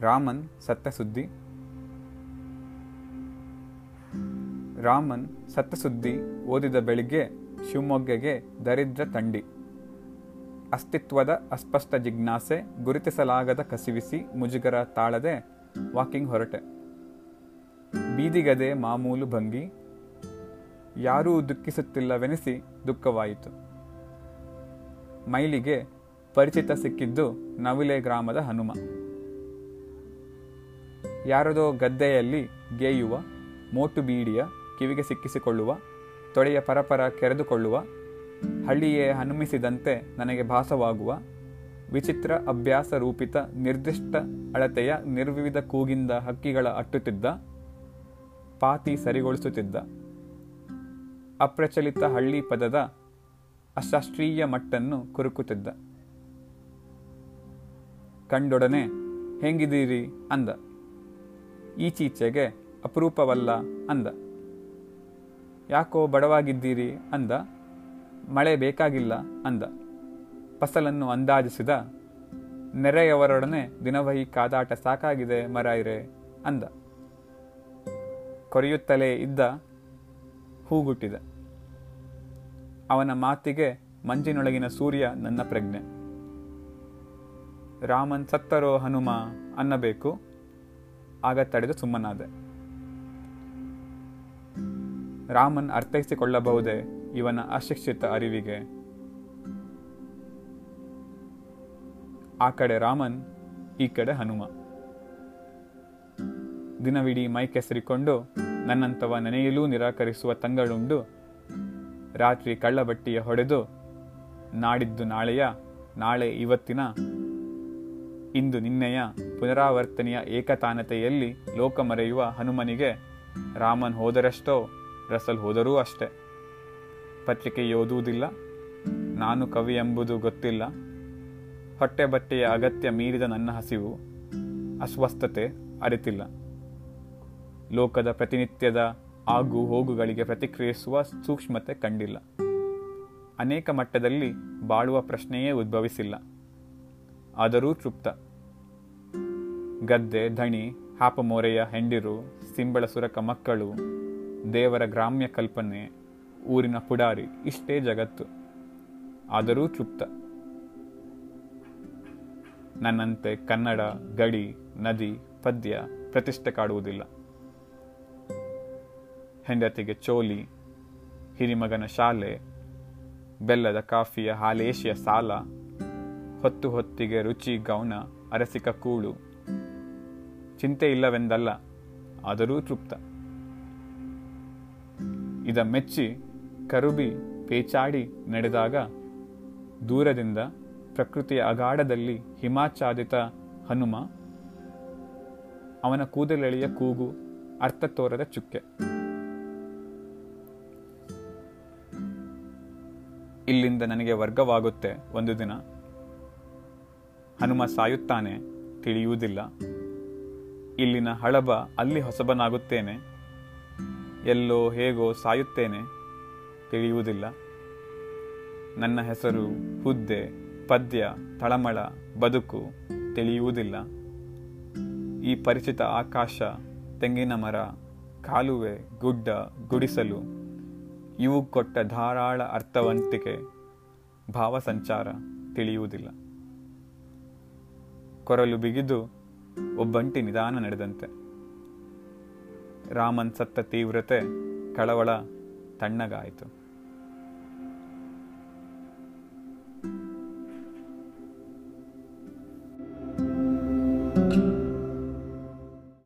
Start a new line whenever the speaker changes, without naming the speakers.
ರಾಮನ್ ಸತ್ತ ಸುದ್ದಿ ರಾಮನ್ ಸತ್ತ ಸುದ್ದಿ ಓದಿದ ಬೆಳಿಗ್ಗೆ ಶಿವಮೊಗ್ಗಗೆ ದರಿದ್ರ ತಂಡಿ. ಅಸ್ತಿತ್ವದ ಅಸ್ಪಷ್ಟ ಜಿಜ್ಞಾಸೆ ಗುರುತಿಸಲಾಗದ ಕಸಿವಿಸಿ ಮುಜುಗರ ತಾಳದೆ ವಾಕಿಂಗ್ ಹೊರಟೆ. ಬೀದಿಗದೆ ಮಾಮೂಲು ಭಂಗಿ, ಯಾರೂ ದುಃಖಿಸುತ್ತಿಲ್ಲವೆನಿಸಿ ದುಃಖವಾಯಿತು. ಮೈಲಿಗೆ ಪರಿಚಿತ ಸಿಕ್ಕಿದ್ದು ನವಿಲೆ ಗ್ರಾಮದ ಹನುಮ. ಯಾರದೋ ಗದ್ದೆಯಲ್ಲಿ ಗೇಯುವ, ಮೋಟು ಬೀಡಿಯ, ಕಿವಿಗೆ ಸಿಕ್ಕಿಸಿಕೊಳ್ಳುವ, ತೊಡೆಯ ಪರಪರ ಕೆರೆದುಕೊಳ್ಳುವ, ಹಳ್ಳಿಯೇ ಹನುಮಿಸಿದಂತೆ ನನಗೆ ಭಾಸವಾಗುವ, ವಿಚಿತ್ರ ಅಭ್ಯಾಸ ರೂಪಿತ ನಿರ್ದಿಷ್ಟ ಅಳತೆಯ ನಿರ್ವಿವಿಧ ಕೂಗಿಂದ ಹಕ್ಕಿಗಳ ಅಟ್ಟುತ್ತಿದ್ದ, ಪಾತಿ ಸರಿಗೊಳಿಸುತ್ತಿದ್ದ, ಅಪ್ರಚಲಿತ ಹಳ್ಳಿ ಪದದ ಅಶಾಸ್ತ್ರೀಯ ಮಟ್ಟನ್ನು ಕುರುಕುತ್ತಿದ್ದ. ಕಂಡೊಡನೆ, ಹೆಂಗಿದ್ದೀರಿ? ಅಂದ. ಈಚೀಚೆಗೆ ಅಪರೂಪವಲ್ಲ ಅಂದ. ಯಾಕೋ ಬಡವಾಗಿದ್ದೀರಿ ಅಂದ. ಮಳೆ ಬೇಕಾಗಿಲ್ಲ ಅಂದ. ಫಸಲನ್ನು ಅಂದಾಜಿಸಿದ. ನೆರೆಯವರೊಡನೆ ದಿನವಹಿ ಕಾದಾಟ ಸಾಕಾಗಿದೆ ಮರ ಇರೆ ಅಂದ. ಕೊರೆಯುತ್ತಲೇ ಇದ್ದ ಹೂಗುಟ್ಟಿದ. ಅವನ ಮಾತಿಗೆ ಮಂಜಿನೊಳಗಿನ ಸೂರ್ಯ ನನ್ನ ಪ್ರಜ್ಞೆ. ರಾಮನ್ ಸತ್ತರೋ ಹನುಮ ಅನ್ನಬೇಕು. ಆಗ ತಡೆದು ಸುಮ್ಮನಾದೆ. ರಾಮನ್ ಅರ್ಥೈಸಿಕೊಳ್ಳಬಹುದೇ ಇವನ ಅಶಿಕ್ಷಿತ ಅರಿವಿಗೆ? ಆ ಕಡೆ ರಾಮನ್, ಈ ಕಡೆ ಹನುಮ. ದಿನವಿಡೀ ಮೈ ಕೆಸರಿಕೊಂಡು ನನ್ನಂತವ ನೆನೆಯಲೂ ನಿರಾಕರಿಸುವ ತಂಗಳುಂಡು ರಾತ್ರಿ ಕಳ್ಳಬಟ್ಟಿಯ ಹೊಡೆದು ನಾಡಿದ್ದು ನಾಳೆಯ ನಾಳೆ ಇವತ್ತಿನ ಇಂದು ನಿನ್ನೆಯ ಪುನರಾವರ್ತನೆಯ ಏಕತಾನತೆಯಲ್ಲಿ ಲೋಕ ಮರೆಯುವ ಹನುಮನಿಗೆ ರಾಮನ್ ಹೋದರಷ್ಟೋ, ರಸಲ್ ಹೋದರೂ ಅಷ್ಟೆ. ಪತ್ರಿಕೆ ಓದುವುದಿಲ್ಲ, ನಾನು ಕವಿ ಎಂಬುದು ಗೊತ್ತಿಲ್ಲ. ಹೊಟ್ಟೆ ಬಟ್ಟೆಯ ಅಗತ್ಯ ಮೀರಿದ ನನ್ನ ಹಸಿವು, ಅಸ್ವಸ್ಥತೆ ಅರಿತಿಲ್ಲ. ಲೋಕದ ಪ್ರತಿನಿತ್ಯದ ಆಗು ಹೋಗುಗಳಿಗೆ ಪ್ರತಿಕ್ರಿಯಿಸುವ ಸೂಕ್ಷ್ಮತೆ ಕಂಡಿಲ್ಲ. ಅನೇಕ ಮಟ್ಟದಲ್ಲಿ ಬಾಳುವ ಪ್ರಶ್ನೆಯೇ ಉದ್ಭವಿಸಿಲ್ಲ. ಆದರೂ ತೃಪ್ತ. ಗದ್ದೆ ಧಣಿ ಹಾಪಮೋರೆಯ ಹೆಂಡಿರು, ಸಿಂಬಳ ಸುರಕ ಮಕ್ಕಳು, ದೇವರ ಗ್ರಾಮ್ಯ ಕಲ್ಪನೆ, ಊರಿನ ಪುಡಾರಿ, ಇಷ್ಟೇ ಜಗತ್ತು. ಆದರೂ ತೃಪ್ತ. ನನ್ನಂತೆ ಕನ್ನಡ, ಗಡಿ, ನದಿ, ಪದ್ಯ ಪ್ರತಿಷ್ಠೆ ಕಾಡುವುದಿಲ್ಲ. ಹೆಂಡತಿಗೆ ಚೋಲಿ, ಹಿರಿಮಗನ ಶಾಲೆ, ಬೆಲ್ಲದ ಕಾಫಿಯ ಹಾಲೇಶಿಯ ಸಾಲ ಹೊತ್ತು ಹೊತ್ತಿಗೆ ರುಚಿ ಗೌನ ಅರಸಿಕ ಕೂಳು. ಚಿಂತೆ ಇಲ್ಲವೆಂದಲ್ಲ, ಆದರೂ ತೃಪ್ತ. ಇದ ಮೆಚ್ಚಿ, ಕರುಬಿ, ಪೇಚಾಡಿ ನಡೆದಾಗ ದೂರದಿಂದ ಪ್ರಕೃತಿಯ ಅಗಾಢದಲ್ಲಿ ಹಿಮಾಚಾದಿತ ಹನುಮ, ಅವನ ಕೂದಲೆಳೆಯ ಕೂಗು, ಅರ್ಥ ತೋರದ ಚುಕ್ಕೆ. ಇಲ್ಲಿಂದ ನನಗೆ ವರ್ಗವಾಗುತ್ತೆ ಒಂದು ದಿನ. ಹನುಮ ಸಾಯುತ್ತಾನೆ ತಿಳಿಯುವುದಿಲ್ಲ. ಇಲ್ಲಿನ ಹಳಬ ಅಲ್ಲಿ ಹೊಸಬನಾಗುತ್ತೇನೆ. ಎಲ್ಲೋ ಹೇಗೋ ಸಾಯುತ್ತೇನೆ ತಿಳಿಯುವುದಿಲ್ಲ. ನನ್ನ ಹೆಸರು ಹುದ್ದೆ, ಪದ್ಯ, ತಳಮಳ, ಬದುಕು ತಿಳಿಯುವುದಿಲ್ಲ. ಈ ಪರಿಚಿತ ಆಕಾಶ, ತೆಂಗಿನ ಮರ, ಕಾಲುವೆ, ಗುಡ್ಡ, ಗುಡಿಸಲು, ಇವು ಕೊಟ್ಟ ಧಾರಾಳ ಅರ್ಥವಂತಿಕೆ, ಭಾವಸಂಚಾರ ತಿಳಿಯುವುದಿಲ್ಲ. ಕೊರಲು ಬಿಗಿದು ಒಬ್ಬಂಟಿ ನಿಧಾನ ನಡೆದಂತೆ. ರಾಮನ್ ಸತ್ತ ತೀವ್ರತೆ ಕಳವಳ ತಣ್ಣಗಾಯಿತು.